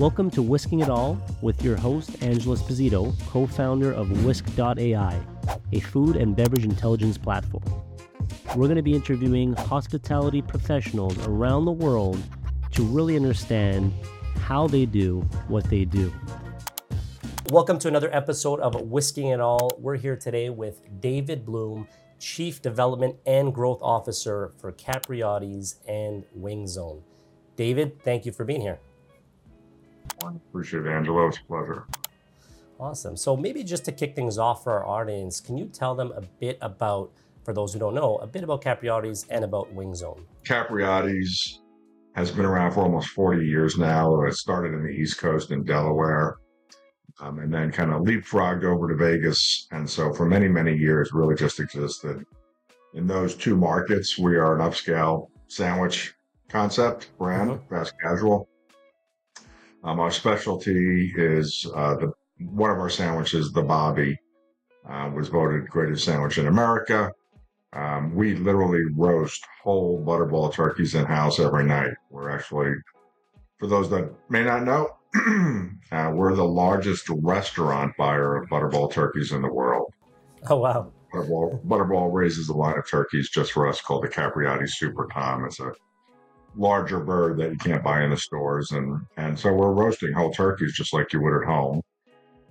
Welcome to Wisking It All with your host, Angela Esposito, co founder of Wisk.ai, a food and beverage intelligence platform. We're going to be interviewing hospitality professionals around the world to really understand how they do what they do. Welcome to another episode of Wisking It All. We're here today with David Bloom, Chief Development and Growth Officer for Capriotti's and Wing Zone. David, thank you for being here. Appreciate it, Angelo. It's a pleasure. Awesome. So maybe just to kick things off for our audience, can you tell them a bit about, for those who don't know, a bit about Capriotti's and about Wing Zone? Capriotti's has been around for almost 40 years now. It started in the East Coast in Delaware, um, and then kind of leapfrogged over to Vegas. And so for many, many years, really just existed. In those two markets, we are an upscale sandwich concept brand, mm-hmm. fast casual. Um, our specialty is uh, the one of our sandwiches, the Bobby, uh, was voted greatest sandwich in America. Um, we literally roast whole butterball turkeys in house every night. We're actually, for those that may not know, uh, we're the largest restaurant buyer of butterball turkeys in the world. Oh wow! Butterball, Butterball raises a line of turkeys just for us called the Capriotti Super Tom. It's a larger bird that you can't buy in the stores. And, and so we're roasting whole turkeys just like you would at home.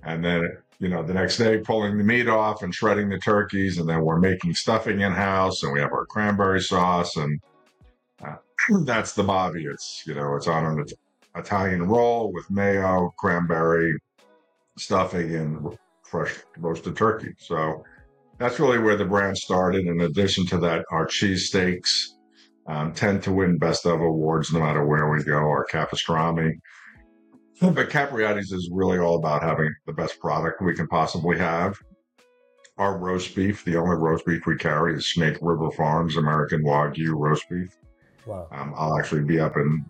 And then, you know, the next day pulling the meat off and shredding the turkeys. And then we're making stuffing in house and we have our cranberry sauce. And uh, that's the Bobby. It's, you know, it's on an Italian roll with mayo, cranberry, stuffing, and fresh roasted turkey. So that's really where the brand started. In addition to that, our cheese steaks um, tend to win best of awards no matter where we go, our Capastrami. But Capriotti's is really all about having the best product we can possibly have. Our roast beef, the only roast beef we carry is Snake River Farms American Wagyu roast beef. Wow. Um, I'll actually be up in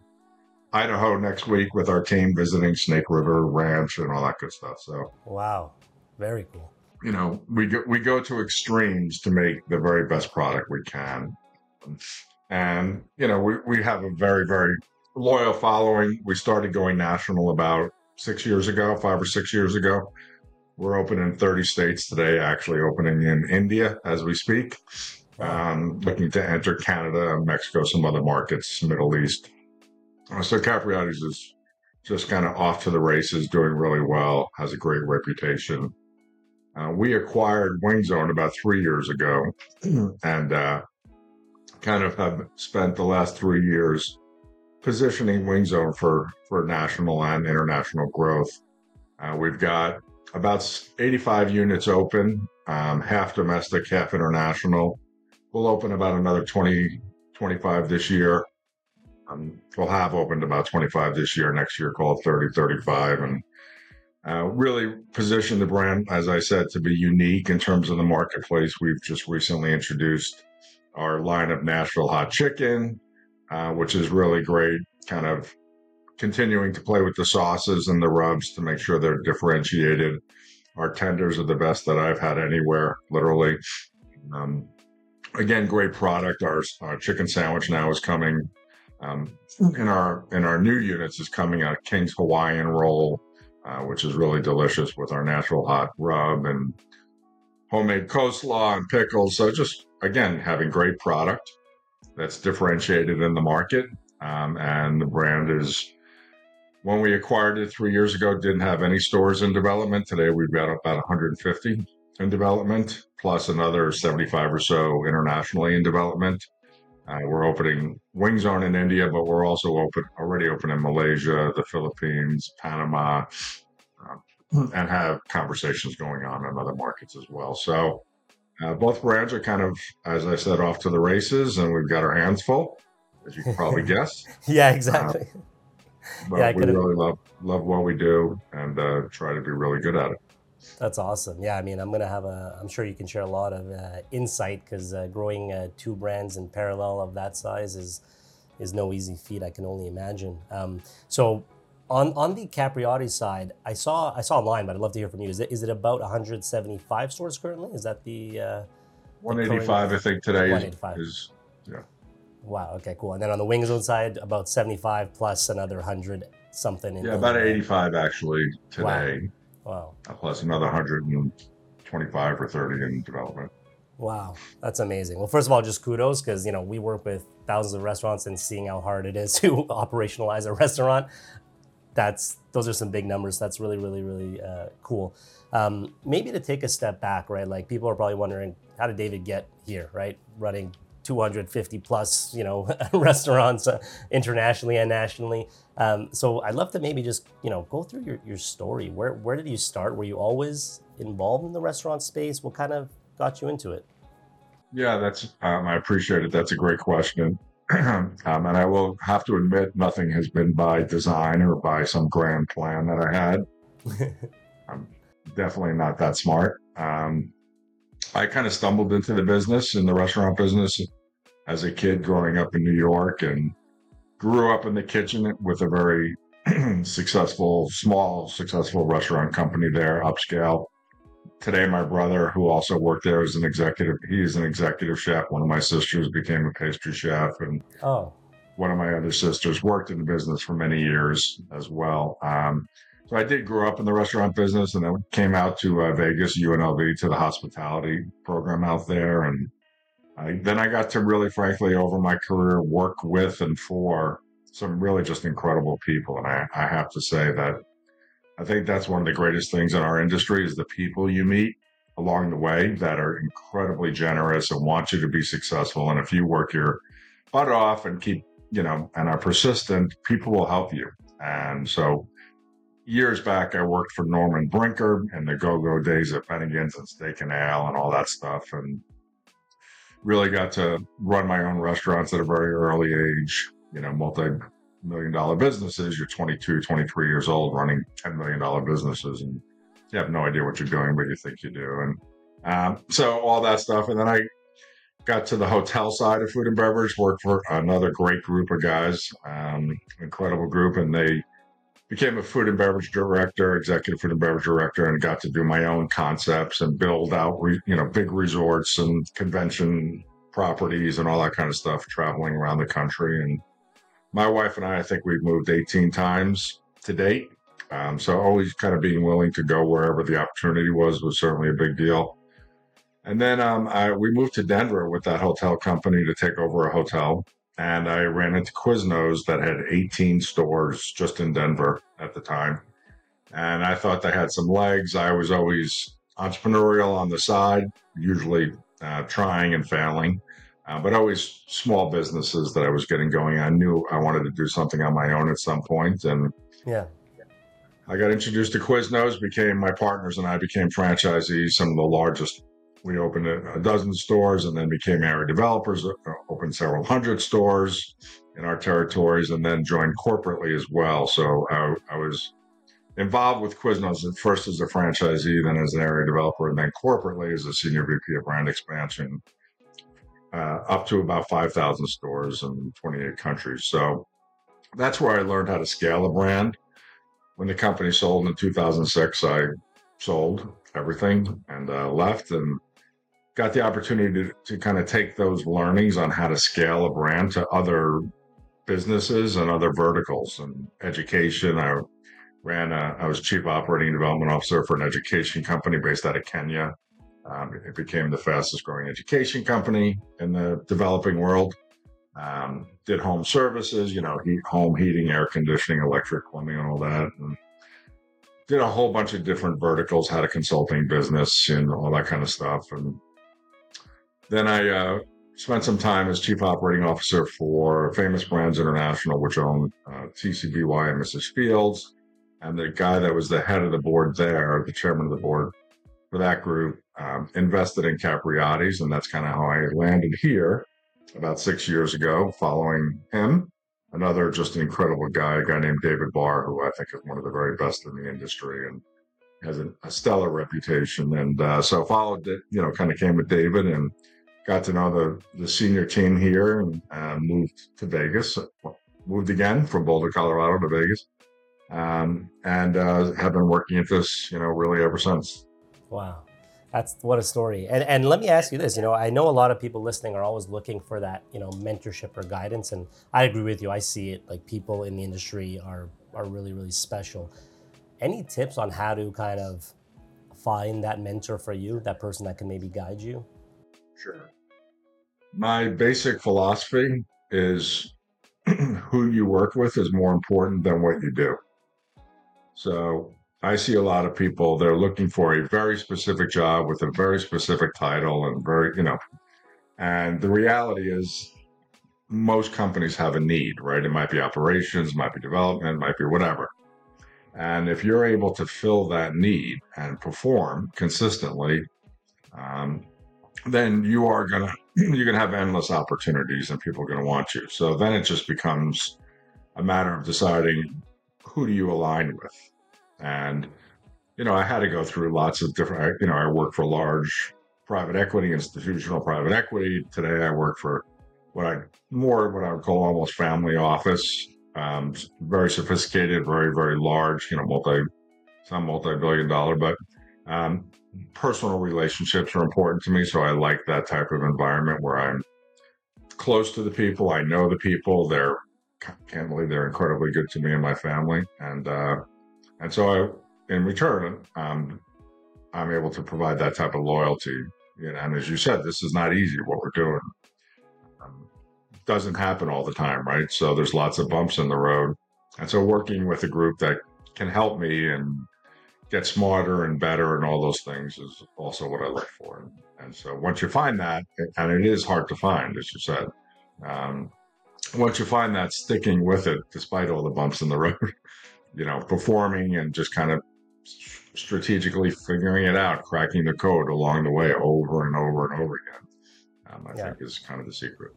Idaho next week with our team visiting Snake River Ranch and all that good stuff. So, wow, very cool. You know, we go, we go to extremes to make the very best product we can. And, you know, we, we have a very, very loyal following. We started going national about six years ago, five or six years ago. We're open in 30 states today, actually opening in India as we speak. Um, looking to enter Canada, Mexico, some other markets, Middle East. So Capriotti's is just kind of off to the races, doing really well, has a great reputation. Uh, we acquired Wing Zone about three years ago, and uh, kind of have spent the last three years positioning Wing Zone for, for national and international growth. Uh, we've got about 85 units open, um, half domestic, half international. We'll open about another 20, 25 this year. Um, we'll have opened about 25 this year. Next year, call it 30, 35. And uh, really position the brand, as I said, to be unique in terms of the marketplace. We've just recently introduced our line of Nashville hot chicken, uh, which is really great. Kind of continuing to play with the sauces and the rubs to make sure they're differentiated. Our tenders are the best that I've had anywhere, literally. Um, again, great product. Our, our, chicken sandwich now is coming. Um, in our in our new units is coming a King's Hawaiian roll, uh, which is really delicious with our Nashville hot rub and homemade coleslaw and pickles. So just again, having great product that's differentiated in the market. Um, and the brand is, when we acquired it three years ago, didn't have any stores in development. Today we've got about 150 in development, plus another 75 or so internationally in development. Uh, we're opening Wing Zone in India, but we're also open already open in Malaysia, the Philippines, Panama, uh, and have conversations going on in other markets as well. So uh, both brands are kind of, as I said, off to the races, and we've got our hands full, as you can probably guess. yeah, exactly. Uh, but yeah, we really love love what we do and uh, try to be really good at it. That's awesome. Yeah, I mean, I'm gonna have a. I'm sure you can share a lot of uh, insight because uh, growing uh, two brands in parallel of that size is is no easy feat. I can only imagine. Um, so on on the Capriotti side, I saw I saw online, but I'd love to hear from you. Is it is it about 175 stores currently? Is that the uh, 185? I think today 185. Is, is yeah. Wow. Okay. Cool. And then on the Wing Zone side, about 75 plus another 100 something. In, yeah, about 85 actually today. Wow. wow. Plus another 125 or 30 in development. Wow, that's amazing. Well, first of all, just kudos because you know we work with thousands of restaurants and seeing how hard it is to operationalize a restaurant. That's those are some big numbers. That's really, really, really uh, cool. Um, maybe to take a step back, right? Like people are probably wondering, how did David get here, right? Running 250 plus, you know, restaurants uh, internationally and nationally. Um, so I'd love to maybe just, you know, go through your, your story. Where where did you start? Were you always involved in the restaurant space? What kind of got you into it? Yeah, that's um, I appreciate it. That's a great question. um, and I will have to admit, nothing has been by design or by some grand plan that I had. I'm definitely not that smart. Um, I kind of stumbled into the business, in the restaurant business, as a kid growing up in New York and grew up in the kitchen with a very successful, small, successful restaurant company there, upscale. Today, my brother, who also worked there as an executive, he's an executive chef. One of my sisters became a pastry chef, and oh. one of my other sisters worked in the business for many years as well. Um, so I did grow up in the restaurant business, and then came out to uh, Vegas, UNLV, to the hospitality program out there, and I, then I got to really, frankly, over my career, work with and for some really just incredible people. And I, I have to say that I think that's one of the greatest things in our industry is the people you meet along the way that are incredibly generous and want you to be successful. And if you work your butt off and keep, you know, and are persistent, people will help you. And so years back, I worked for Norman Brinker in the go-go days at Bennigan's and Steak and Ale and all that stuff. And really got to run my own restaurants at a very early age, you know, multi million dollar businesses. You're 22, 23 years old running $10 million businesses and you have no idea what you're doing, but you think you do. And um, so all that stuff. And then I got to the hotel side of food and beverage, worked for another great group of guys, um, incredible group. And they, became a food and beverage director, executive food and beverage director, and got to do my own concepts and build out, re, you know, big resorts and convention properties and all that kind of stuff, traveling around the country. And my wife and I, I think we've moved 18 times to date. Um, so always kind of being willing to go wherever the opportunity was was certainly a big deal. And then um, I, we moved to Denver with that hotel company to take over a hotel and I ran into Quiznos that had 18 stores just in Denver at the time. And I thought they had some legs. I was always entrepreneurial on the side, usually uh, trying and failing, uh, but always small businesses that I was getting going. I knew I wanted to do something on my own at some point, and yeah. I got introduced to Quiznos, became my partners and I became franchisees, some of the largest we opened a, dozen stores and then became area developers, uh, opened several hundred stores in our territories, and then joined corporately as well. So I, I was involved with Quiznos at first as a franchisee, then as an area developer, and then corporately as a senior VP of brand expansion, uh, up to about 5,000 stores in 28 countries. So that's where I learned how to scale a brand. When the company sold in 2006, I sold everything and uh, left and got the opportunity to, to kind of take those learnings on how to scale a brand to other businesses and other verticals and education. I ran, a, I was chief operating development officer for an education company based out of Kenya. Um, it became the fastest growing education company in the developing world. Um, did home services, you know, heat, home heating, air conditioning, electric plumbing, and all that. And did a whole bunch of different verticals, had a consulting business and all that kind of stuff. And then I uh, spent some time as chief operating officer for Famous Brands International, which owned uh, TCBY and Mrs. Fields. And the guy that was the head of the board there, the chairman of the board for that group, um, invested in Capriotti's, And that's kind of how I landed here about six years ago, following him. Another just incredible guy, a guy named David Barr, who I think is one of the very best in the industry and has a, a stellar reputation. And uh, so followed it, you know, kind of came with David and got to know the, the senior team here and uh, moved to Vegas, moved again from Boulder, Colorado to Vegas, um, and uh, have been working at this, you know, really ever since. Wow. That's what a story. And and let me ask you this. You know, I know a lot of people listening are always looking for that, you know, mentorship or guidance. And I agree with you. I see it like people in the industry are are really really special. Any tips on how to kind of find that mentor for you, that person that can maybe guide you? Sure. My basic philosophy is who you work with is more important than what you do. So I see a lot of people, they're looking for a very specific job with a very specific title and very, you know, and the reality is most companies have a need, right? It might be operations, might be development, might be whatever. And if you're able to fill that need and perform consistently, um, then you are gonna you're gonna have endless opportunities, and people are gonna want you. So then it just becomes a matter of deciding who do you align with, and you know I had to go through lots of different. You know I work for large private equity, institutional private equity. Today I work for what I more what I would call almost family office um, very sophisticated, very very large. You know, multi some multi-billion dollar, but um, personal relationships are important to me. So I like that type of environment where I'm close to the people. I know the people. They're can't believe they're incredibly good to me and my family, and uh, and so I, in return, um, I'm able to provide that type of loyalty. You know, and as you said, this is not easy what we're doing. Um, doesn't happen all the time, right? So there's lots of bumps in the road. And so working with a group that can help me and get smarter and better and all those things is also what I look for. And so once you find that, and it is hard to find, as you said, um, once you find that sticking with it, despite all the bumps in the road, you know, performing and just kind of strategically figuring it out, cracking the code along the way over and over and over again, um, I yeah. think is kind of the secret.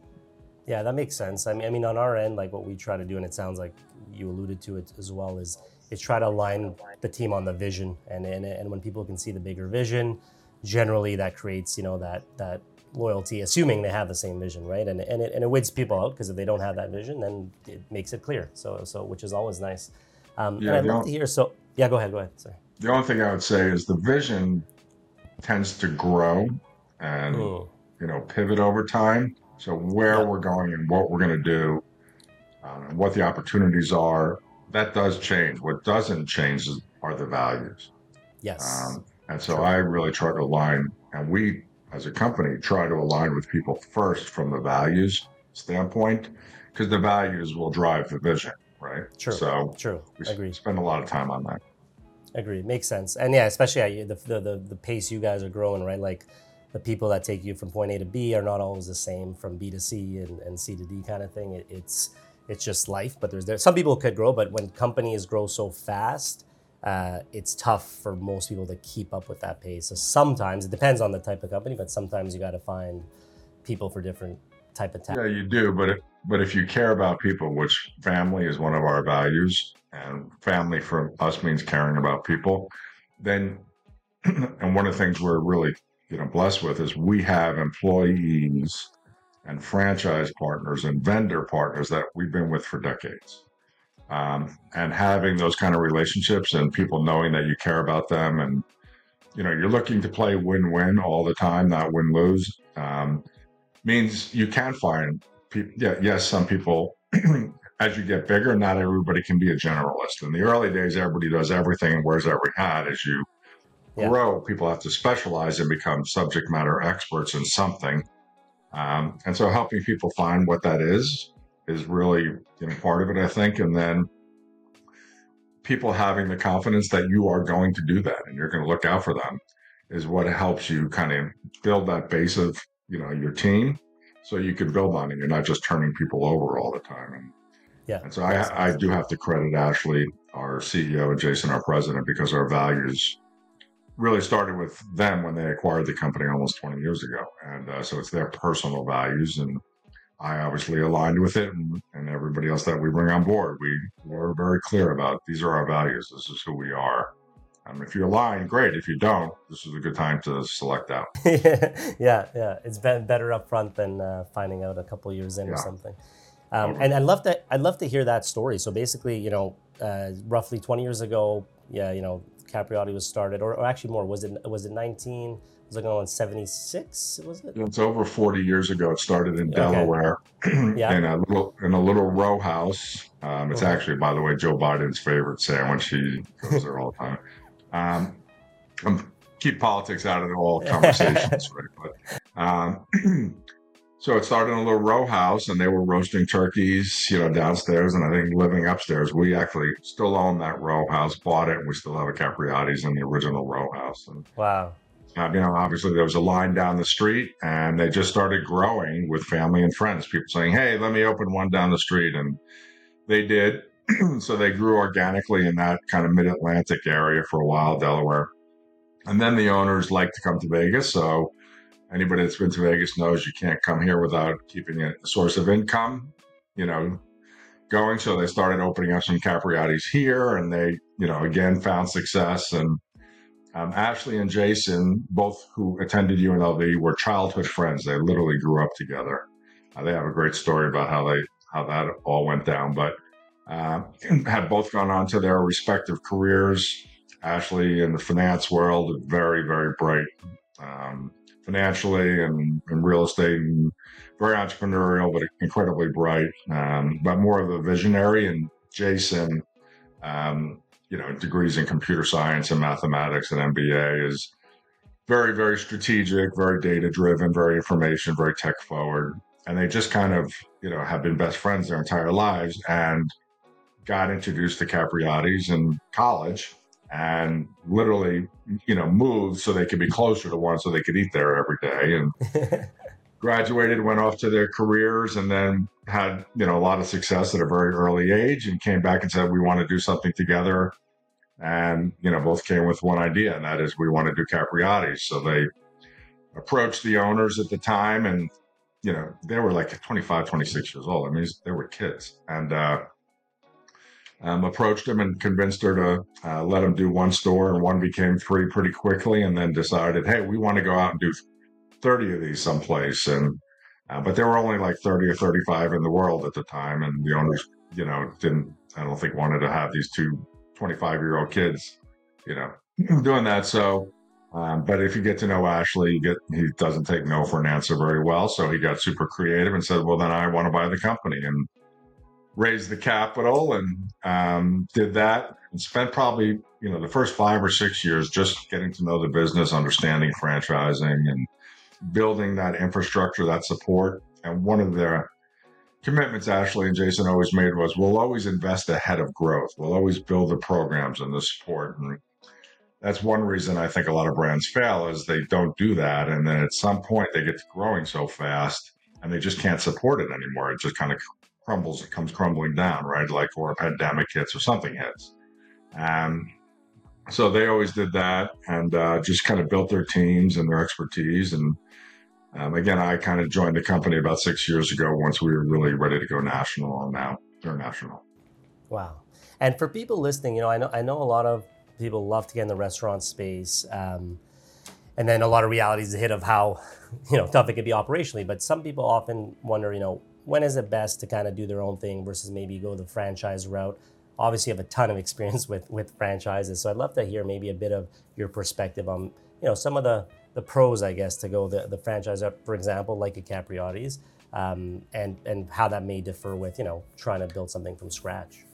Yeah, that makes sense. I mean, I mean, on our end, like what we try to do, and it sounds like you alluded to it as well, is is try to align the team on the vision, and and, and when people can see the bigger vision, generally that creates you know that that loyalty, assuming they have the same vision, right? And and it, and it weeds people out because if they don't have that vision, then it makes it clear. So so which is always nice. Um, yeah, and I'd love to hear. So yeah, go ahead. Go ahead. Sorry. The only thing I would say is the vision tends to grow and mm. you know pivot over time so where yeah. we're going and what we're going to do, um, and what the opportunities are, that does change. What doesn't change is, are the values. Yes. Um, and so I really try to align, and we as a company try to align with people first from the values standpoint, because the values will drive the vision, right? True. So true. We Agree. spend a lot of time on that. Agree. Makes sense. And yeah, especially the, the the pace you guys are growing, right? Like the people that take you from point A to B are not always the same from B to C and, and C to D kind of thing. It, it's it's just life. But there's there some people could grow, but when companies grow so fast, uh, it's tough for most people to keep up with that pace. So sometimes it depends on the type of company, but sometimes you got to find people for different type of tasks. Yeah, you do. But but if you care about people, which family is one of our values, and family for us means caring about people, then and one of the things we're really you know blessed with is we have employees and franchise partners and vendor partners that we've been with for decades. Um, and having those kind of relationships and people knowing that you care about them and you know you're looking to play win-win all the time, not win-lose, um, means you can find. Yeah, yes, some people. as you get bigger, not everybody can be a generalist. In the early days, everybody does everything and wears every hat. As you yeah. grow, people have to specialize and become subject matter experts in something. Um, and so helping people find what that is is really you know part of it, I think. And then people having the confidence that you are going to do that and you're going to look out for them is what helps you kind of build that base of you know your team so you can build on it. You're not just turning people over all the time. And, yeah. And so I, I do have to credit Ashley, our CEO, and Jason, our president, because our values really started with them when they acquired the company almost 20 years ago. And uh, so it's their personal values. And I obviously aligned with it. And, and everybody else that we bring on board, we were very clear about these are our values. This is who we are. Um, if you align, great. If you don't, this is a good time to select out. yeah, yeah. It's been better up front than uh, finding out a couple years in yeah. or something. Um, and I'd love to, I'd love to hear that story. So basically, you know, uh, roughly 20 years ago, yeah, you know, Capriotti was started, or, or actually more? Was it was it 19? Was it going on 76? Was it? It's over 40 years ago. It started in Delaware, Yeah. in a little in a little row house. Um, it's Mhm. actually, by the way, Joe Biden's favorite sandwich. He goes there all the time. Um, keep politics out of all conversations, right? But um, so it started in a little row house, and they were roasting turkeys, you know, downstairs, and I think living upstairs. We actually still own that row house, bought it, and we still have a Capriotti's in the original row house. And Wow. uh, you know, obviously there was a line down the street, and they just started growing with family and friends. People saying, "Hey, let me open one down the street," and they did. so they grew organically in that kind of mid-Atlantic area for a while, Delaware. And then the owners like to come to Vegas, so anybody that's been to Vegas knows you can't come here without keeping a source of income, you know, going. So they started opening up some Capriotti's here, and they, you know, again found success and um, Ashley and Jason, both who attended UNLV, were childhood friends. They literally grew up together. Uh, they have a great story about how they how that all went down, but uh, had both gone on to their respective careers. Ashley in the finance world, very very bright um, financially and in real estate, and very entrepreneurial, but incredibly bright. Um, but more of a visionary. And Jason. Um, you know, degrees in computer science and mathematics and MBA is very, very strategic, very data driven, very information, very tech forward. And they just kind of, you know, have been best friends their entire lives and got introduced to Capriotti's in college and literally, you know, moved so they could be closer to one so they could eat there every day. And graduated, went off to their careers, and then had you know a lot of success at a very early age, and came back and said we want to do something together. And you know, both came with one idea, and that is we want to do Capriotti's. So they approached the owners at the time, and you know, they were like 25, 26 years old. I mean, they were kids, and uh, um, approached him and convinced her to uh, let him do one store, and one became three pretty quickly, and then decided, hey, we want to go out and do 30 of these someplace. And, uh, but there were only like 30 or 35 in the world at the time. And the owners, you know, didn't, I don't think wanted to have these two 25 year old kids, you know, doing that. So, um, but if you get to know Ashley, you get, he doesn't take no for an answer very well. So he got super creative and said, well, then I want to buy the company and raised the capital and um, did that and spent probably, you know, the first five or six years just getting to know the business, understanding franchising and building that infrastructure, that support. And one of the commitments Ashley and Jason always made was we'll always invest ahead of growth. We'll always build the programs and the support. And that's one reason I think a lot of brands fail is they don't do that. And then at some point they get to growing so fast and they just can't support it anymore. It just kind of crumbles, it comes crumbling down, right? Like or a pandemic hits or something hits. Um, so they always did that and uh, just kind of built their teams and their expertise and um, again, I kind of joined the company about six years ago once we were really ready to go national and now international. Wow. And for people listening, you know, I know I know a lot of people love to get in the restaurant space. Um, and then a lot of realities hit of how, you know, tough it can be operationally. But some people often wonder, you know, when is it best to kind of do their own thing versus maybe go the franchise route? Obviously, you have a ton of experience with with franchises, so I'd love to hear maybe a bit of your perspective on, you know, some of the the pros, I guess, to go the, the franchise route, for example, like a Capriotti's, um, and and how that may differ with you know trying to build something from scratch.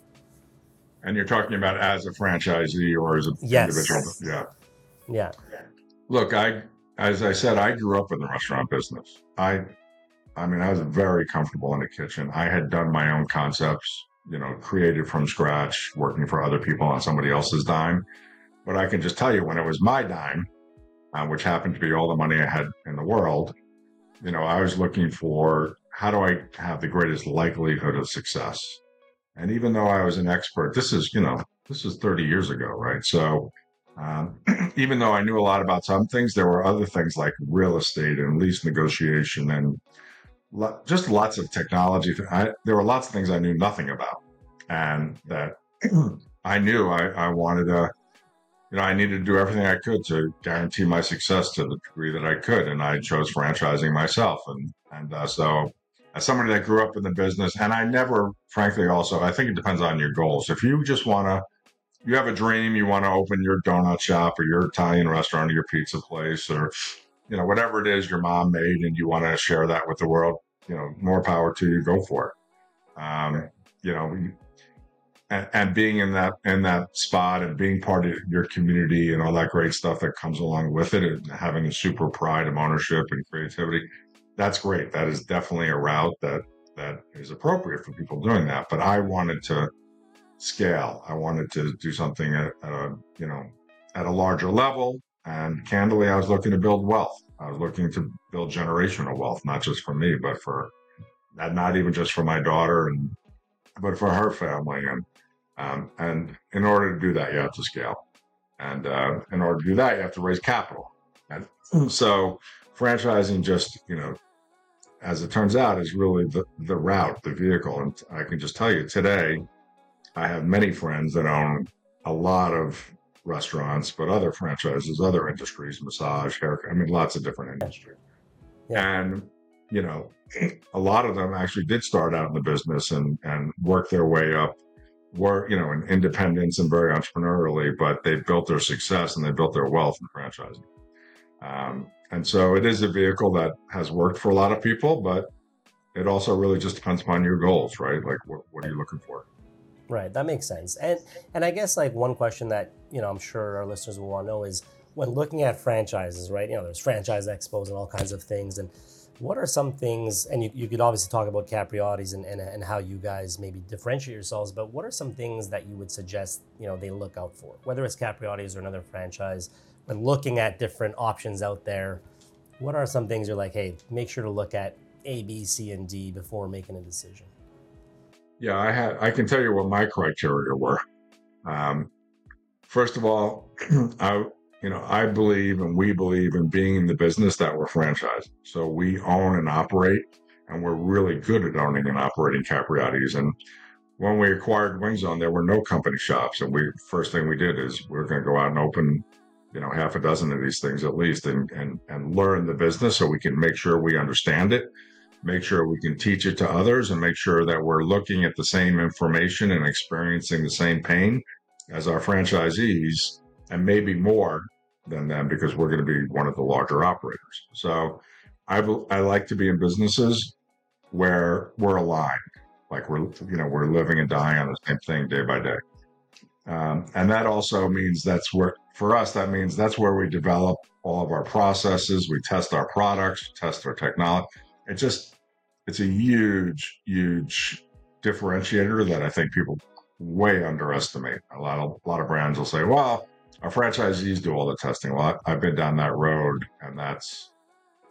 And you're talking about as a franchisee or as an Yes. individual. Yeah. Yeah. Look, I, as I said, I grew up in the restaurant business. I, I mean, I was very comfortable in the kitchen. I had done my own concepts, you know, created from scratch, working for other people on somebody else's dime. But I can just tell you, when it was my dime, uh, which happened to be all the money I had in the world, you know, I was looking for how do I have the greatest likelihood of success. And even though I was an expert, this is, you know, this is 30 years ago, right? So um, even though I knew a lot about some things, there were other things like real estate and lease negotiation and just lots of technology. I, there were lots of things I knew nothing about, and that I knew I, I wanted to, you know, I needed to do everything I could to guarantee my success to the degree that I could, and I chose franchising myself, and and uh, so. As somebody that grew up in the business, and I never, frankly, also, I think it depends on your goals. If you just want to you have a dream, you want to open your donut shop or your Italian restaurant or your pizza place or you know whatever it is your mom made, and you want to share that with the world. You know, more power to you. Go for it. Um, you know, and, and being in that in that spot and being part of your community and all that great stuff that comes along with it, and having a super pride of ownership and creativity. That's great. That is definitely a route that that is appropriate for people doing that. But I wanted to scale. I wanted to do something at, at a you know at a larger level. And candidly, I was looking to build wealth. I was looking to build generational wealth, not just for me, but for not even just for my daughter and but for her family. And um, and in order to do that, you have to scale. And uh, in order to do that, you have to raise capital. And so franchising just, you know, as it turns out, is really the, the route, the vehicle. And I can just tell you today, I have many friends that own a lot of restaurants, but other franchises, other industries, massage, hair, I mean, lots of different industries. Yeah. And, you know, a lot of them actually did start out in the business and, and work their way up, were, you know, in independence and very entrepreneurially, but they built their success and they built their wealth in franchising. Um, and so it is a vehicle that has worked for a lot of people, but it also really just depends upon your goals, right? Like, what, what are you looking for? Right, that makes sense. And and I guess like one question that you know I'm sure our listeners will want to know is when looking at franchises, right? You know, there's franchise expos and all kinds of things. And what are some things? And you, you could obviously talk about Capriotti's and, and and how you guys maybe differentiate yourselves. But what are some things that you would suggest you know they look out for, whether it's Capriotti's or another franchise? When looking at different options out there, what are some things you're like, hey, make sure to look at A, B, C, and D before making a decision? Yeah, I had. I can tell you what my criteria were. Um, first of all, I you know I believe and we believe in being in the business that we're franchised. So we own and operate, and we're really good at owning and operating Capriotti's. And when we acquired Wing Zone, there were no company shops, and we first thing we did is we are going to go out and open you know half a dozen of these things at least and and and learn the business so we can make sure we understand it make sure we can teach it to others and make sure that we're looking at the same information and experiencing the same pain as our franchisees and maybe more than them because we're going to be one of the larger operators. So I, I like to be in businesses where we're aligned, like we're, you know, we're living and dying on the same thing day by day. Um, and that also means that's where, for us, that means that's where we develop all of our processes. We test our products, test our technology it just it's a huge, huge differentiator that I think people way underestimate. A lot of a lot of brands will say, "Well, our franchisees do all the testing." Well, I've been down that road, and that's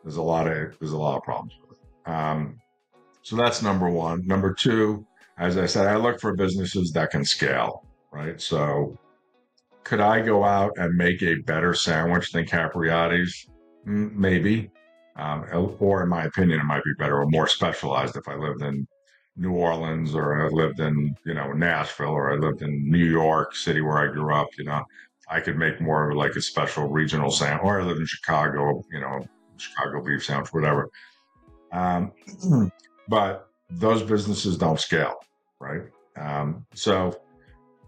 there's a lot of there's a lot of problems with it. Um, so that's number one. Number two, as I said, I look for businesses that can scale. Right. So, could I go out and make a better sandwich than Capriotti's? Mm, maybe. Um, or in my opinion, it might be better or more specialized if I lived in New Orleans or I lived in, you know, Nashville or I lived in New York City where I grew up, you know, I could make more of like a special regional sandwich or I live in Chicago, you know, Chicago beef sandwich, whatever. Um, but those businesses don't scale, right? Um, so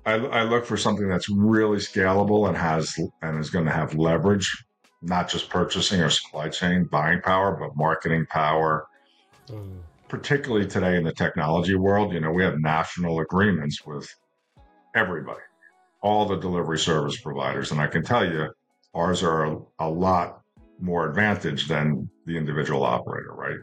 I, I look for something that's really scalable and has and is going to have leverage not just purchasing or supply chain buying power, but marketing power. Mm. Particularly today in the technology world, you know, we have national agreements with everybody, all the delivery service providers. And I can tell you, ours are a, a lot more advantage than the individual operator, right?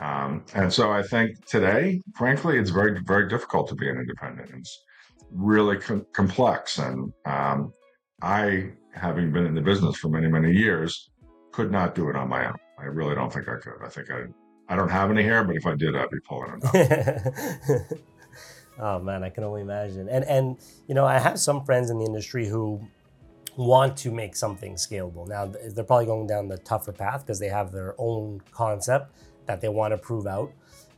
Um, and so I think today, frankly, it's very, very difficult to be an independent. It's really com- complex. And um, I having been in the business for many, many years, could not do it on my own. I really don't think I could. I think I, I don't have any hair, but if I did, I'd be pulling it out. oh man, I can only imagine. And and you know, I have some friends in the industry who want to make something scalable. Now they're probably going down the tougher path because they have their own concept that they want to prove out,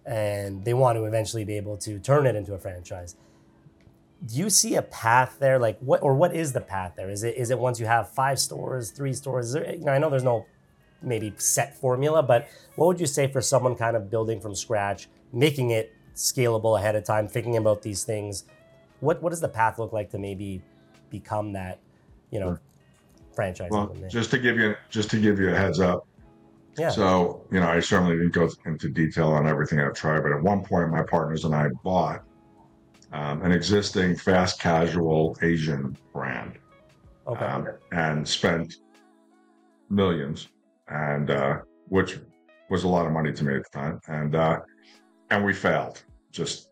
and they want to eventually be able to turn it into a franchise do you see a path there like what or what is the path there is it is it once you have five stores three stores there, you know, i know there's no maybe set formula but what would you say for someone kind of building from scratch making it scalable ahead of time thinking about these things what what does the path look like to maybe become that, you know, Sure. franchise. Well, just to give you just to give you a heads up. yeah. So, you know, I certainly didn't go into detail on everything I've tried, but at one point, my partners and I bought um, an existing fast casual Asian brand okay. um, and spent millions, and uh, which was a lot of money to me at the time, and uh, and we failed. Just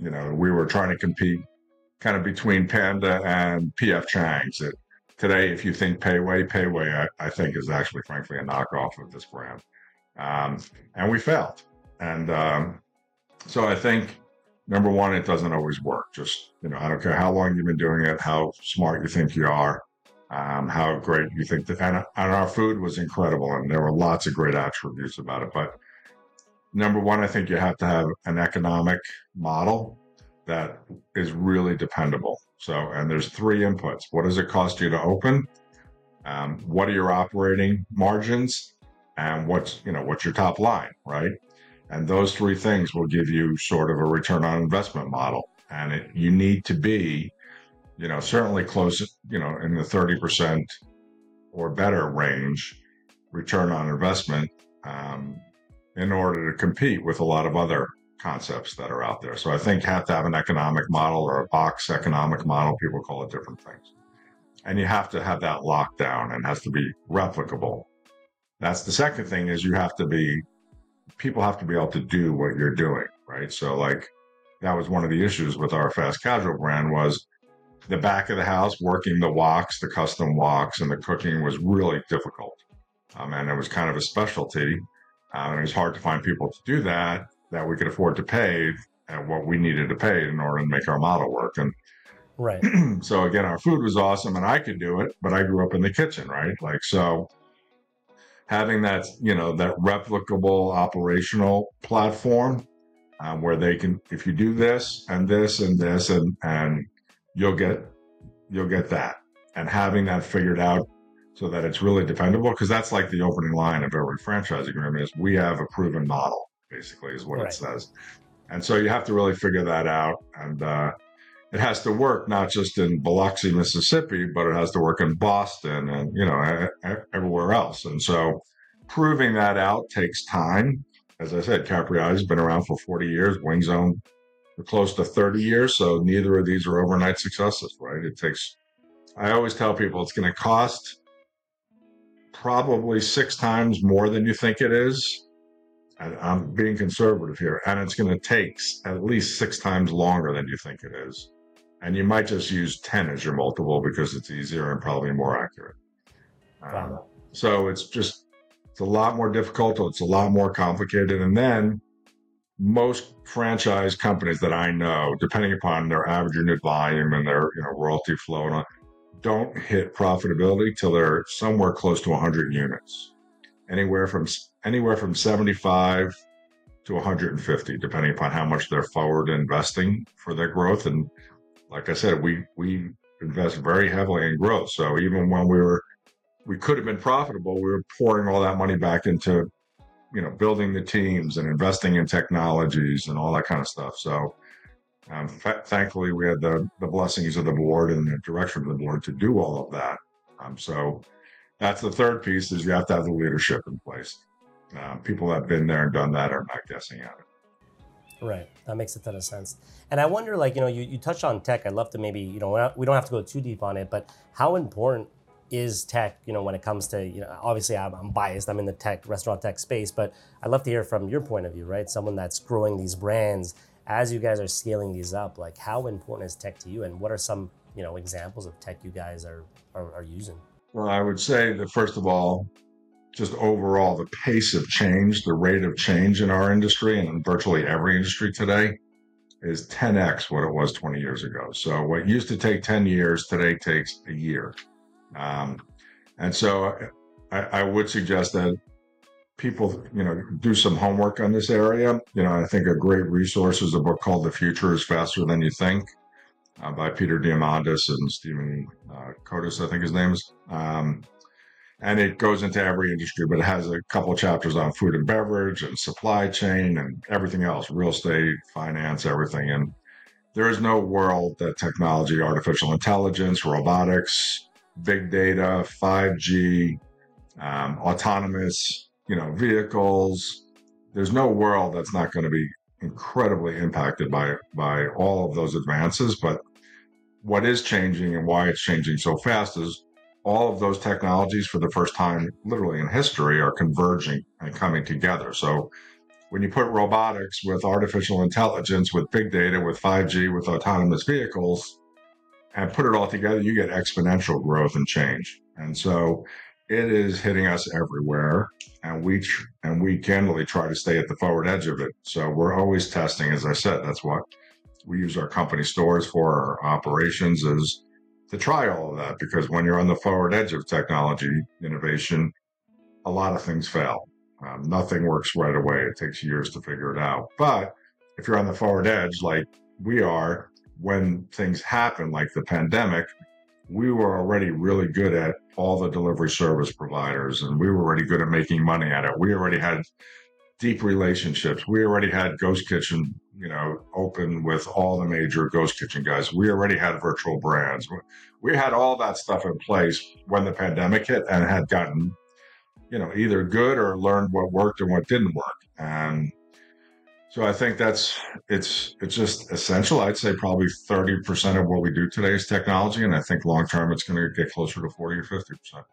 you know, we were trying to compete kind of between Panda and PF Chang's. It, today, if you think Pei Wei, Payway, I, I think is actually, frankly, a knockoff of this brand, um, and we failed. And um, so I think number one, it doesn't always work. Just you know, I don't care how long you've been doing it, how smart you think you are um, how great you think that, and, and our food was incredible, and there were lots of great attributes about it. But number one, I think you have to have an economic model that is really dependable. So, and there's three inputs: what does it cost you to open? Um, what are your operating margins? And what's you know what's your top line, right? And those three things will give you sort of a return on investment model. And it, you need to be you know, certainly close, you know, in the 30% or better range return on investment um, in order to compete with a lot of other concepts that are out there. So I think have to have an economic model or a box economic model. People call it different things. And you have to have that locked down and has to be replicable. That's the second thing is you have to be, people have to be able to do what you're doing, right? So like that was one of the issues with our fast casual brand was the back of the house, working the woks, the custom woks, and the cooking was really difficult. Um, and it was kind of a specialty. Um, and it was hard to find people to do that that we could afford to pay at what we needed to pay in order to make our model work. And right. so again, our food was awesome, and I could do it, but I grew up in the kitchen, right? Like so, having that you know that replicable operational platform um, where they can, if you do this and this and this and and you'll get you'll get that. And having that figured out so that it's really dependable because that's like the opening line of every franchise agreement is we have a proven model basically is what Right. it says. And so you have to really figure that out. And uh, it has to work not just in biloxi mississippi but it has to work in boston and you know everywhere else and so proving that out takes time as i said Capriotti's been around for 40 years wing zone for close to 30 years. So neither of these are overnight successes, right? It takes, I always tell people it's going to cost probably six times more than you think it is. And I'm being conservative here. And it's going to take at least six times longer than you think it is. And you might just use 10 as your multiple because it's easier and probably more accurate. Um, so it's just, it's a lot more difficult. It's a lot more complicated. And then most franchise companies that I know, depending upon their average unit volume and their you know royalty flow, and all, don't hit profitability till they're somewhere close to 100 units, anywhere from anywhere from 75 to 150, depending upon how much they're forward investing for their growth. And like I said, we we invest very heavily in growth. So even when we were we could have been profitable, we were pouring all that money back into you know, building the teams and investing in technologies and all that kind of stuff. So, um, fa- thankfully, we had the the blessings of the board and the direction of the board to do all of that. Um, so, that's the third piece: is you have to have the leadership in place. Um, people that have been there and done that are not guessing at it. Right. That makes a ton of sense. And I wonder, like, you know, you, you touched on tech. I'd love to maybe, you know, we don't have to go too deep on it, but how important is tech, you know, when it comes to, you know, obviously I'm, I'm biased, I'm in the tech, restaurant tech space, but I'd love to hear from your point of view, right? Someone that's growing these brands as you guys are scaling these up, like how important is tech to you? And what are some, you know, examples of tech you guys are, are, are using? Well, I would say that first of all, just overall, the pace of change, the rate of change in our industry and in virtually every industry today is 10x what it was 20 years ago. So what used to take 10 years today takes a year. Um, and so I, I would suggest that people, you know, do some homework on this area. You know, I think a great resource is a book called The Future is Faster Than You Think uh, by Peter Diamandis and Stephen uh, Kotis, I think his name is. Um, and it goes into every industry, but it has a couple chapters on food and beverage and supply chain and everything else, real estate, finance, everything. And there is no world that technology, artificial intelligence, robotics, big data, 5G, um, autonomous, you know, vehicles. There's no world that's not going to be incredibly impacted by by all of those advances. But what is changing and why it's changing so fast is all of those technologies for the first time, literally in history, are converging and coming together. So when you put robotics with artificial intelligence, with big data, with 5G, with autonomous vehicles, and put it all together, you get exponential growth and change. And so it is hitting us everywhere, and we tr- and we candidly try to stay at the forward edge of it. So we're always testing. As I said, that's what we use our company stores for. Our operations is to try all of that because when you're on the forward edge of technology innovation, a lot of things fail. Um, nothing works right away. It takes years to figure it out. But if you're on the forward edge, like we are, when things happen, like the pandemic, we were already really good at all the delivery service providers and we were already good at making money at it. We already had deep relationships. We already had Ghost Kitchen, you know, open with all the major Ghost Kitchen guys. We already had virtual brands. We had all that stuff in place when the pandemic hit and had gotten, you know, either good or learned what worked and what didn't work. And so I think that's it's it's just essential. I'd say probably thirty percent of what we do today is technology, and I think long term it's going to get closer to forty or fifty percent.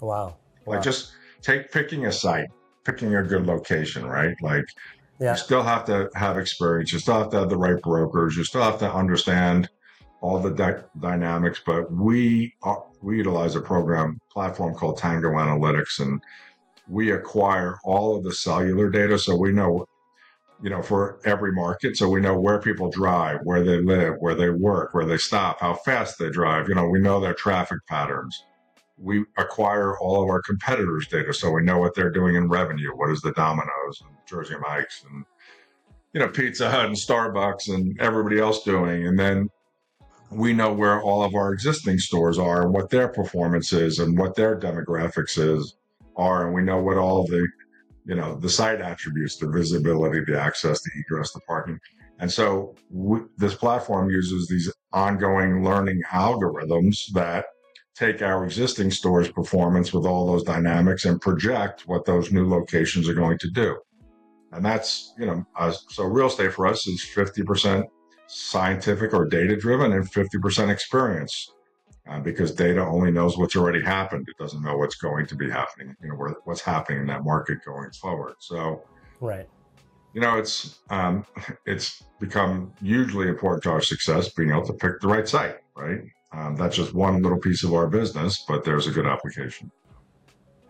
Wow. Like wow. just take picking a site, picking a good location, right? Like yeah. you still have to have experience. You still have to have the right brokers. You still have to understand all the di- dynamics. But we are, uh, we utilize a program platform called Tango Analytics, and we acquire all of the cellular data, so we know you know, for every market. So we know where people drive, where they live, where they work, where they stop, how fast they drive. You know, we know their traffic patterns. We acquire all of our competitors' data, so we know what they're doing in revenue. What is the Domino's and Jersey Mike's and you know Pizza Hut and Starbucks and everybody else doing, and then we know where all of our existing stores are and what their performance is and what their demographics is are, and we know what all the you know, the site attributes, the visibility, the access, the egress, the parking. And so we, this platform uses these ongoing learning algorithms that take our existing stores performance with all those dynamics and project what those new locations are going to do. And that's, you know, uh, so real estate for us is 50% scientific or data driven and 50% experience uh, because data only knows what's already happened. It doesn't know what's going to be happening, you know, where, what's happening in that market going forward. So, right. You know, it's um, it's become hugely important to our success being able to pick the right site, right? Um, that's just one little piece of our business, but there's a good application.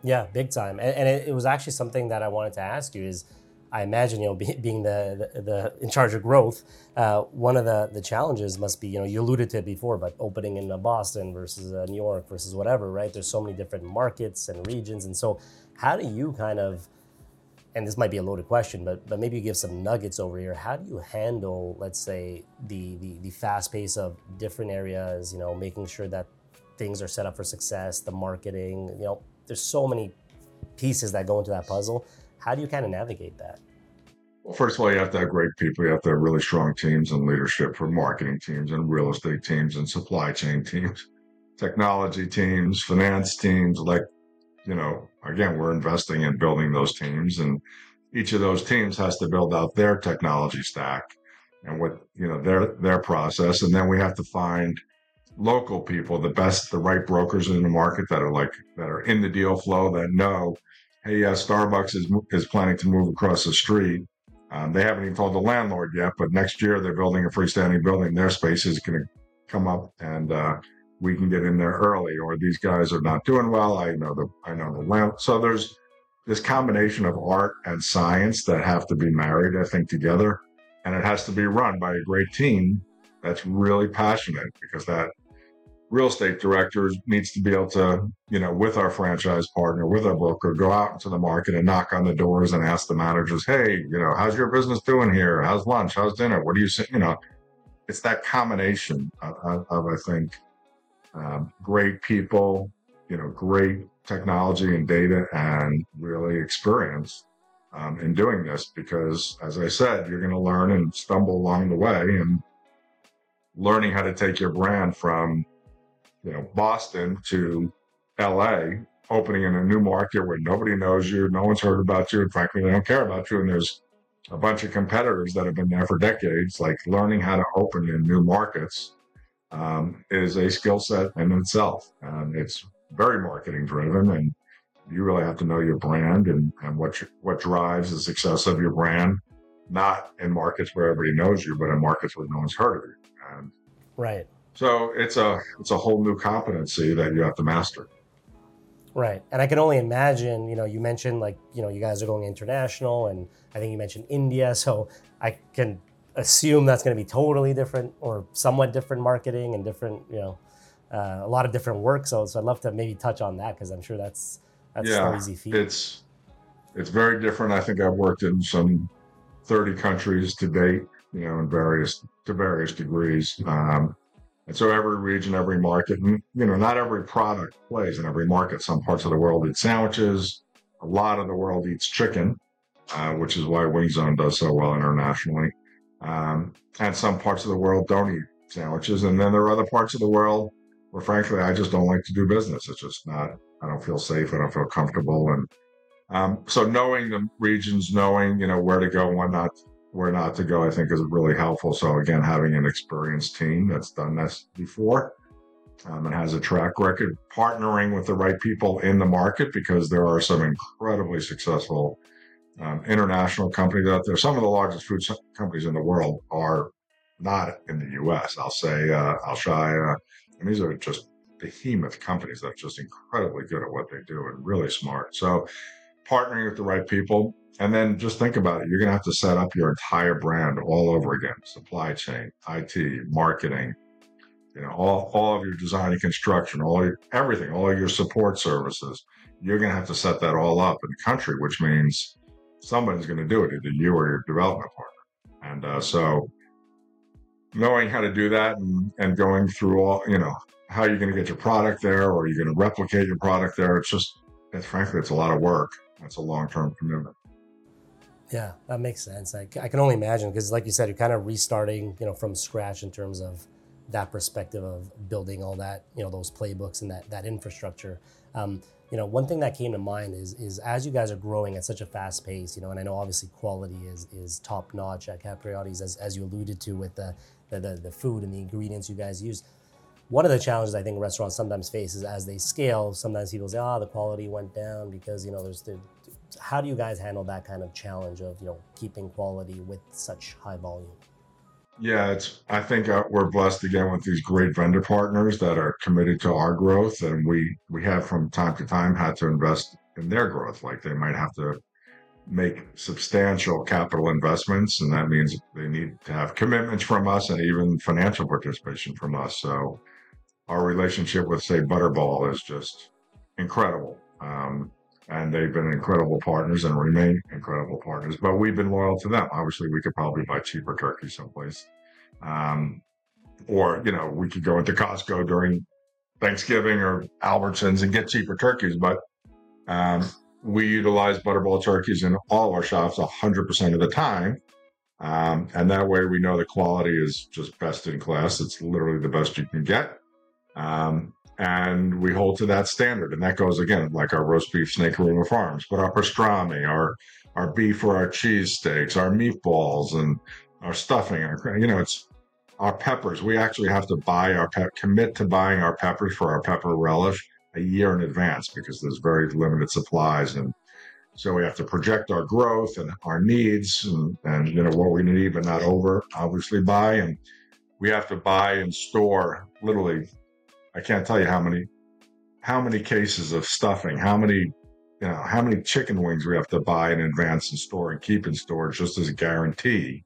Yeah, big time. And, and it, it was actually something that I wanted to ask you is I imagine, you know, be, being the, the, the, in charge of growth, uh, one of the, the challenges must be, you know, you alluded to it before, but opening in Boston versus uh, New York versus whatever, right? There's so many different markets and regions. And so how do you kind of, and this might be a loaded question, but, but maybe you give some nuggets over here. How do you handle, let's say, the, the, the fast pace of different areas, you know, making sure that things are set up for success, the marketing, you know, there's so many pieces that go into that puzzle how do you kind of navigate that? Well, first of all, you have to have great people. You have to have really strong teams and leadership for marketing teams and real estate teams and supply chain teams, technology teams, finance teams. Like, you know, again, we're investing in building those teams and each of those teams has to build out their technology stack and what, you know, their, their process. And then we have to find local people, the best, the right brokers in the market that are like, that are in the deal flow that know hey, uh, Starbucks is is planning to move across the street. Um, they haven't even told the landlord yet, but next year they're building a freestanding building. Their space is going to come up, and uh, we can get in there early. Or these guys are not doing well. I know the I know the land. So there's this combination of art and science that have to be married, I think, together, and it has to be run by a great team that's really passionate because that real estate director needs to be able to, you know, with our franchise partner, with our broker, go out into the market and knock on the doors and ask the managers, hey, you know, how's your business doing here? How's lunch? How's dinner? What do you? You know, it's that combination of, of, of I think, um, great people, you know, great technology and data and really experience um, in doing this because, as I said, you're going to learn and stumble along the way and learning how to take your brand from, you know, Boston to LA, opening in a new market where nobody knows you, no one's heard about you, and frankly, they don't care about you. And there's a bunch of competitors that have been there for decades. Like learning how to open in new markets um, is a skill set in itself. And it's very marketing driven. And you really have to know your brand and, and what, you, what drives the success of your brand, not in markets where everybody knows you, but in markets where no one's heard of you. And right. So it's a it's a whole new competency that you have to master. Right. And I can only imagine, you know, you mentioned like, you know, you guys are going international and I think you mentioned India. So I can assume that's going to be totally different or somewhat different marketing and different, you know, uh, a lot of different work. So, so I'd love to maybe touch on that because I'm sure that's, that's yeah, no easy feat. It's, it's very different. I think I've worked in some 30 countries to date, you know, in various, to various degrees. Um, and so every region, every market, and, you know, not every product plays in every market. Some parts of the world eat sandwiches. A lot of the world eats chicken, uh, which is why Wing Zone does so well internationally. Um, and some parts of the world don't eat sandwiches. And then there are other parts of the world where, frankly, I just don't like to do business. It's just not, I don't feel safe. I don't feel comfortable. And um, so knowing the regions, knowing, you know, where to go and what not, where not to go, I think is really helpful. So again, having an experienced team that's done this before um, and has a track record, partnering with the right people in the market because there are some incredibly successful um, international companies out there. Some of the largest food companies in the world are not in the U.S. I'll say uh, Alshaya, and these are just behemoth companies that are just incredibly good at what they do and really smart. So partnering with the right people and then just think about it. You're going to have to set up your entire brand all over again. Supply chain, IT, marketing, you know, all, all of your design and construction, all your, everything, all your support services. You're going to have to set that all up in the country, which means somebody's going to do it, either you or your development partner. And uh, so knowing how to do that and, and going through all, you know, how you're going to get your product there or you're going to replicate your product there. It's just, it's frankly, it's a lot of work. It's a long-term commitment. Yeah, that makes sense. I, I can only imagine because, like you said, you're kind of restarting, you know, from scratch in terms of that perspective of building all that, you know, those playbooks and that that infrastructure. Um, you know, one thing that came to mind is is as you guys are growing at such a fast pace, you know, and I know obviously quality is is top notch at Capriotti's, as, as you alluded to with the the, the the food and the ingredients you guys use. One of the challenges I think restaurants sometimes face is as they scale, sometimes people say, "Ah, oh, the quality went down because you know there's the how do you guys handle that kind of challenge of you know keeping quality with such high volume? Yeah, it's. I think uh, we're blessed again with these great vendor partners that are committed to our growth, and we we have from time to time had to invest in their growth. Like they might have to make substantial capital investments, and that means they need to have commitments from us and even financial participation from us. So our relationship with, say, Butterball is just incredible. Um, and they've been incredible partners and remain incredible partners. But we've been loyal to them. Obviously, we could probably buy cheaper turkey someplace, um, or you know, we could go into Costco during Thanksgiving or Albertsons and get cheaper turkeys. But um, we utilize Butterball turkeys in all our shops 100% of the time. Um, and that way we know the quality is just best in class. It's literally the best you can get. Um, and we hold to that standard. And that goes again, like our roast beef Snake River Farms, but our pastrami, our our beef or our cheese steaks, our meatballs, and our stuffing. Our, you know, it's our peppers. We actually have to buy our pep, commit to buying our peppers for our pepper relish a year in advance because there's very limited supplies, and so we have to project our growth and our needs, and, and you know what we need, but not over obviously buy, and we have to buy and store literally I can't tell you how many how many cases of stuffing, how many you know, how many chicken wings we have to buy in advance and store and keep in storage just as a guarantee.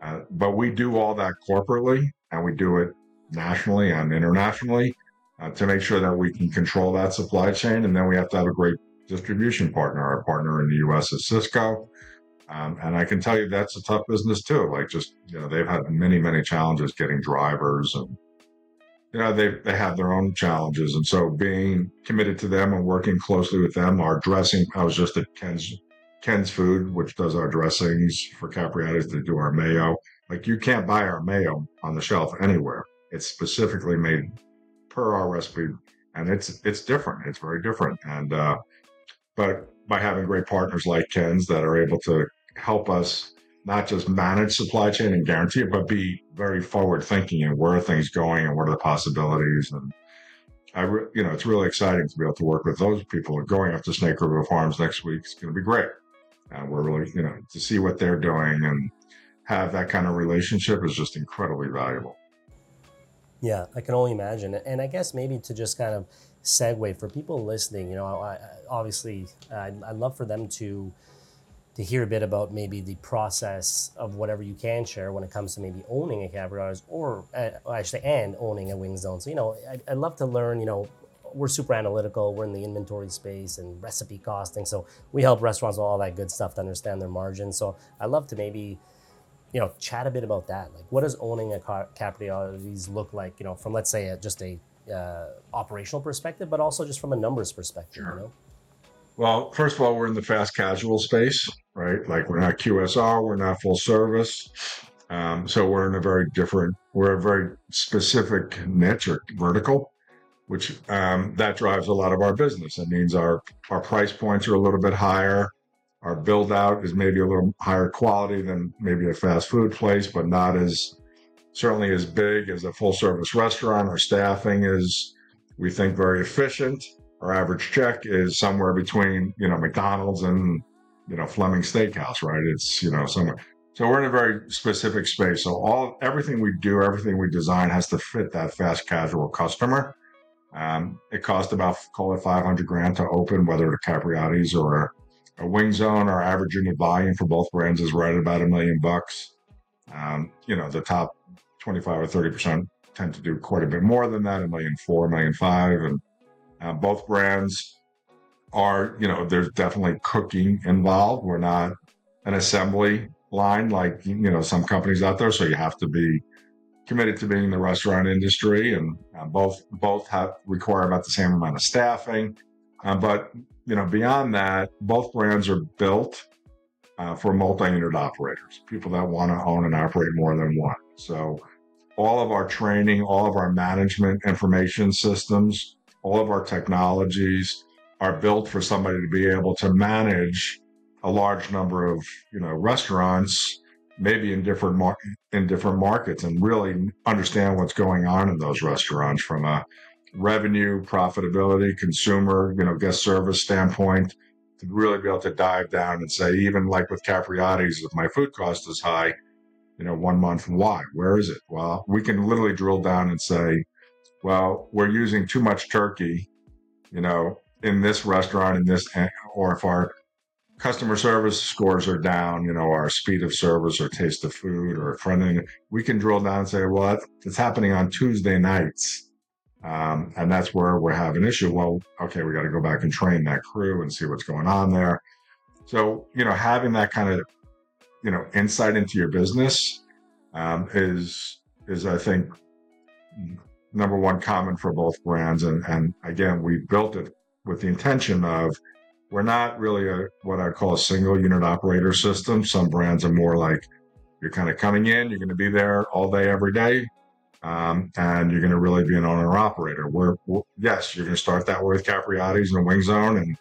Uh, but we do all that corporately and we do it nationally and internationally uh, to make sure that we can control that supply chain. And then we have to have a great distribution partner. Our partner in the US is Sysco. Um, and I can tell you that's a tough business too. Like just, you know, they've had many, many challenges getting drivers and you know they they have their own challenges and so being committed to them and working closely with them our dressing i was just at ken's ken's food which does our dressings for capriotti's to do our mayo Like you can't buy our mayo on the shelf anywhere. It's specifically made per our recipe, and it's it's different. It's very different. And uh, but by having great partners like Ken's that are able to help us not just manage supply chain and guarantee it, but be very forward thinking and where are things going and what are the possibilities. And I, re- you know, it's really exciting to be able to work with those people. Going up to Snake River Farms next week is going to be great. And we're really, you know, to see what they're doing and have that kind of relationship is just incredibly valuable. Yeah, I can only imagine. And I guess maybe to just kind of segue for people listening, you know, I, obviously I'd, I'd love for them to to hear a bit about maybe the process of whatever you can share when it comes to maybe owning a Capriotti's or uh, actually and owning a wing zone. So, you know, I'd, I'd love to learn, you know, we're super analytical. We're in the inventory space and recipe costing. So we help restaurants with all that good stuff to understand their margins. So I love to maybe, you know, chat a bit about that. Like, what does owning a Capriotti's look like? You know, from let's say a, just a uh, operational perspective, but also just from a numbers perspective. Sure. You know. Well, first of all, we're in the fast casual space, right? Like we're not QSR, we're not full service. Um, so we're in a very different, we're a very specific niche or vertical, which um, that drives a lot of our business. It means our our price points are a little bit higher. Our build out is maybe a little higher quality than maybe a fast food place, but not as certainly as big as a full service restaurant. Our staffing is, we think, very efficient our average check is somewhere between you know McDonald's and you know Fleming Steakhouse, right? It's you know somewhere. So we're in a very specific space. So all everything we do, everything we design has to fit that fast casual customer. Um, it cost about call it 500 grand to open, whether it's Capriotti's or a wing zone. Our average unit volume for both brands is right about a million bucks. Um, you know, the top 25 or 30 percent tend to do quite a bit more than that, a million four, a million five, and uh, both brands are, you know, there's definitely cooking involved. We're not an assembly line like, you know, some companies out there. So you have to be committed to being in the restaurant industry and uh, both, both have require about the same amount of staffing. Uh, but, you know, beyond that, both brands are built uh, for multi-unit operators, people that want to own and operate more than one. So all of our training, all of our management information systems all of our technologies are built for somebody to be able to manage a large number of you know restaurants maybe in different mar- in different markets and really understand what's going on in those restaurants from a revenue profitability consumer you know guest service standpoint to really be able to dive down and say even like with capriotti's if my food cost is high you know one month why? Where is it? Well we can literally drill down and say well, we're using too much turkey, you know, in this restaurant, in this, or if our customer service scores are down, you know, our speed of service or taste of food or end, we can drill down and say, well, it's happening on Tuesday nights. Um, and that's where we have an issue. Well, okay, we got to go back and train that crew and see what's going on there. So, you know, having that kind of, you know, insight into your business um, is, is I think number one common for both brands. And, and again, we built it with the intention of we're not really a what I call a single unit operator system. Some brands are more like you're kind of coming in, you're going to be there all day, every day, um, and you're going to really be an owner operator. Where yes, you're going to start that way with Capriotti's and Wing Zone, and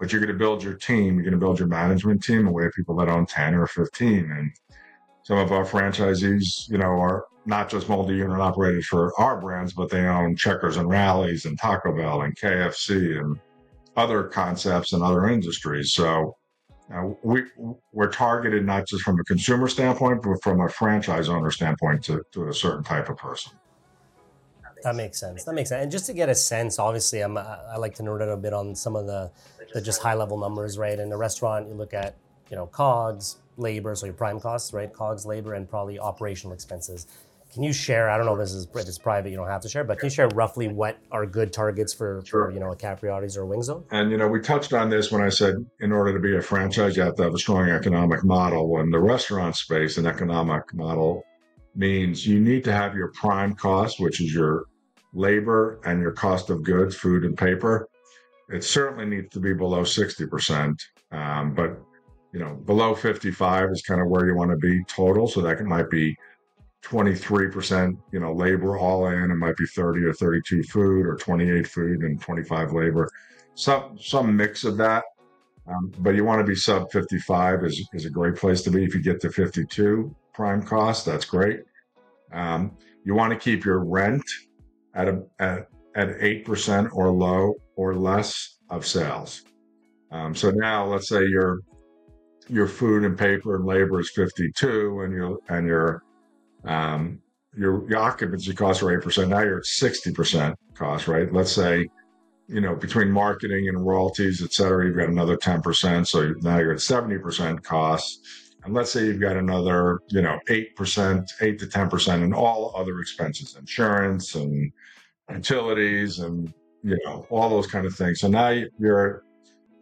but you're going to build your team, you're going to build your management team, have people that own ten or fifteen, and some of our franchisees, you know, are not just multi-unit operators for our brands, but they own Checkers and Rally's and Taco Bell and KFC and other concepts and other industries. So uh, we we're targeted not just from a consumer standpoint, but from a franchise owner standpoint to, to a certain type of person. That makes sense. That makes sense. And just to get a sense, obviously, I'm I like to nerd out a bit on some of the the just high level numbers, right? In a restaurant, you look at you know COGS, labor, so your prime costs, right? COGS, labor, and probably operational expenses. Can you share? I don't know if this is if it's private, you don't have to share, but can you share roughly what are good targets for, sure. for you know a Capriotti's or a Wing Zone? And you know, we touched on this when I said in order to be a franchise, you have to have a strong economic model. When the restaurant space, an economic model means you need to have your prime cost, which is your labor and your cost of goods, food and paper. It certainly needs to be below sixty percent, um, but you know, below 55 is kind of where you want to be total. So that might be 23%, you know, labor all in. It might be 30 or 32 food or 28 food and 25 labor. Some some mix of that. Um, but you want to be sub 55 is, is a great place to be. If you get to 52 prime cost, that's great. Um, you want to keep your rent at a, at, at 8% or low or less of sales. Um, so now let's say your your food and paper and labor is 52 and your and your um, your, your occupancy costs are 8%. Now you're at 60% cost, right? Let's say, you know, between marketing and royalties, et cetera, you've got another 10%. So now you're at 70% costs. And let's say you've got another, you know, 8%, 8 to 10% in all other expenses, insurance and utilities and, you know, all those kind of things. So now you're,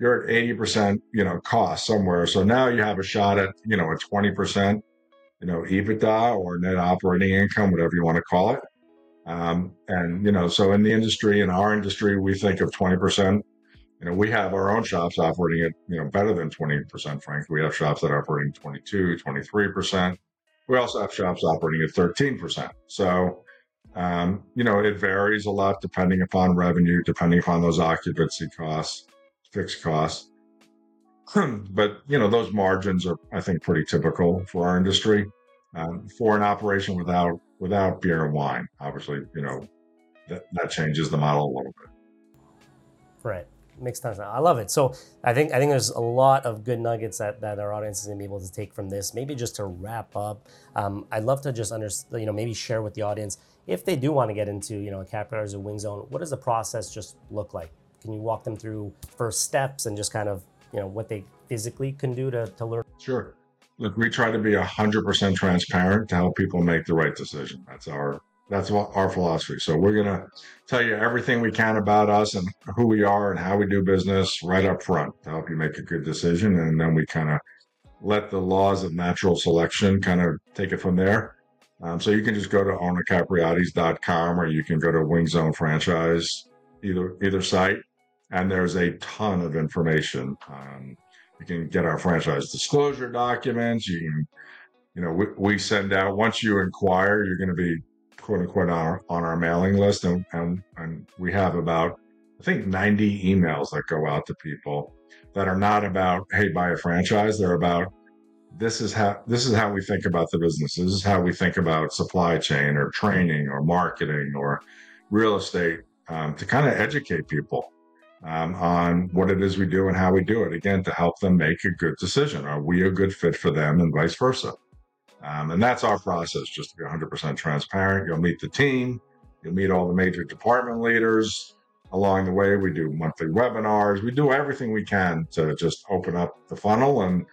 you're at 80%, you know, cost somewhere. So now you have a shot at, you know, a 20% you know, EBITDA or net operating income, whatever you want to call it. Um, and, you know, so in the industry, in our industry, we think of 20%. You know, we have our own shops operating at, you know, better than 20%, frankly. We have shops that are operating 22, 23%. We also have shops operating at 13%. So, um, you know, it varies a lot depending upon revenue, depending upon those occupancy costs, fixed costs. but you know those margins are i think pretty typical for our industry. Um, for an operation without without beer and wine obviously you know that, that changes the model a little bit. Right. Makes sense. I love it. So i think i think there's a lot of good nuggets that, that our audience is going to be able to take from this. Maybe just to wrap up um, i'd love to just understand you know maybe share with the audience if they do want to get into you know a Capriotti's or wing zone what does the process just look like can you walk them through first steps and just kind of you know what they physically can do to, to learn? Sure. Look we try to be 100% transparent to help people make the right decision. That's our that's what our philosophy. So we're going to tell you everything we can about us and who we are and how we do business right up front to help you make a good decision. And then we kind of let the laws of natural selection kind of take it from there. Um, so you can just go to ownacapriottis.com or you can go to wing zone franchise either either site and there's a ton of information. Um, you can get our franchise disclosure documents. You can, you know, we, we send out once you inquire, you're going to be quote unquote on our, on our mailing list, and, and and we have about I think 90 emails that go out to people that are not about hey buy a franchise. They're about this is how this is how we think about the business. This is how we think about supply chain or training or marketing or real estate um, to kind of educate people um, on what it is we do and how we do it. Again, to help them make a good decision. Are we a good fit for them and vice versa? Um, and that's our process, just to be 100% transparent. You'll meet the team, you'll meet all the major department leaders. Along the way, we do monthly webinars. We do everything we can to just open up the funnel. And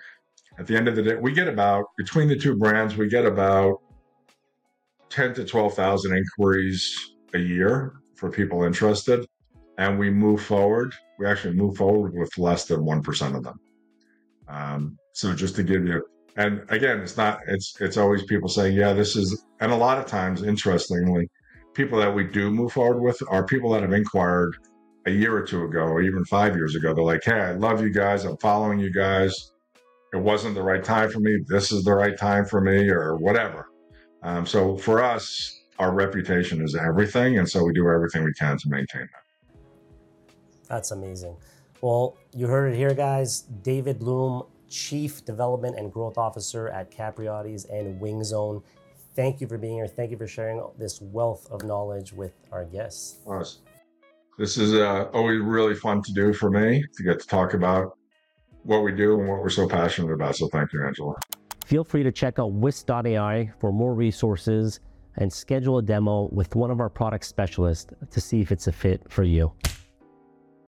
at the end of the day, we get about, between the two brands, we get about 10 to 12,000 inquiries a year for people interested and we move forward, we actually move forward with less than 1% of them. Um, so just to give you, and again, it's not, it's, it's always people saying, yeah, this is, and a lot of times, interestingly, people that we do move forward with are people that have inquired a year or two ago, or even five years ago. They're like, hey, I love you guys. I'm following you guys. It wasn't the right time for me. This is the right time for me, or whatever. Um, so for us, our reputation is everything. And so we do everything we can to maintain that. That's amazing. Well, you heard it here, guys. David Bloom, Chief Development and Growth Officer at Capriotti's and Wing Zone. Thank you for being here. Thank you for sharing this wealth of knowledge with our guests. This is uh, always really fun to do for me to get to talk about what we do and what we're so passionate about. So thank you, Angela. Feel free to check out Wisk.ai for more resources and schedule a demo with one of our product specialists to see if it's a fit for you.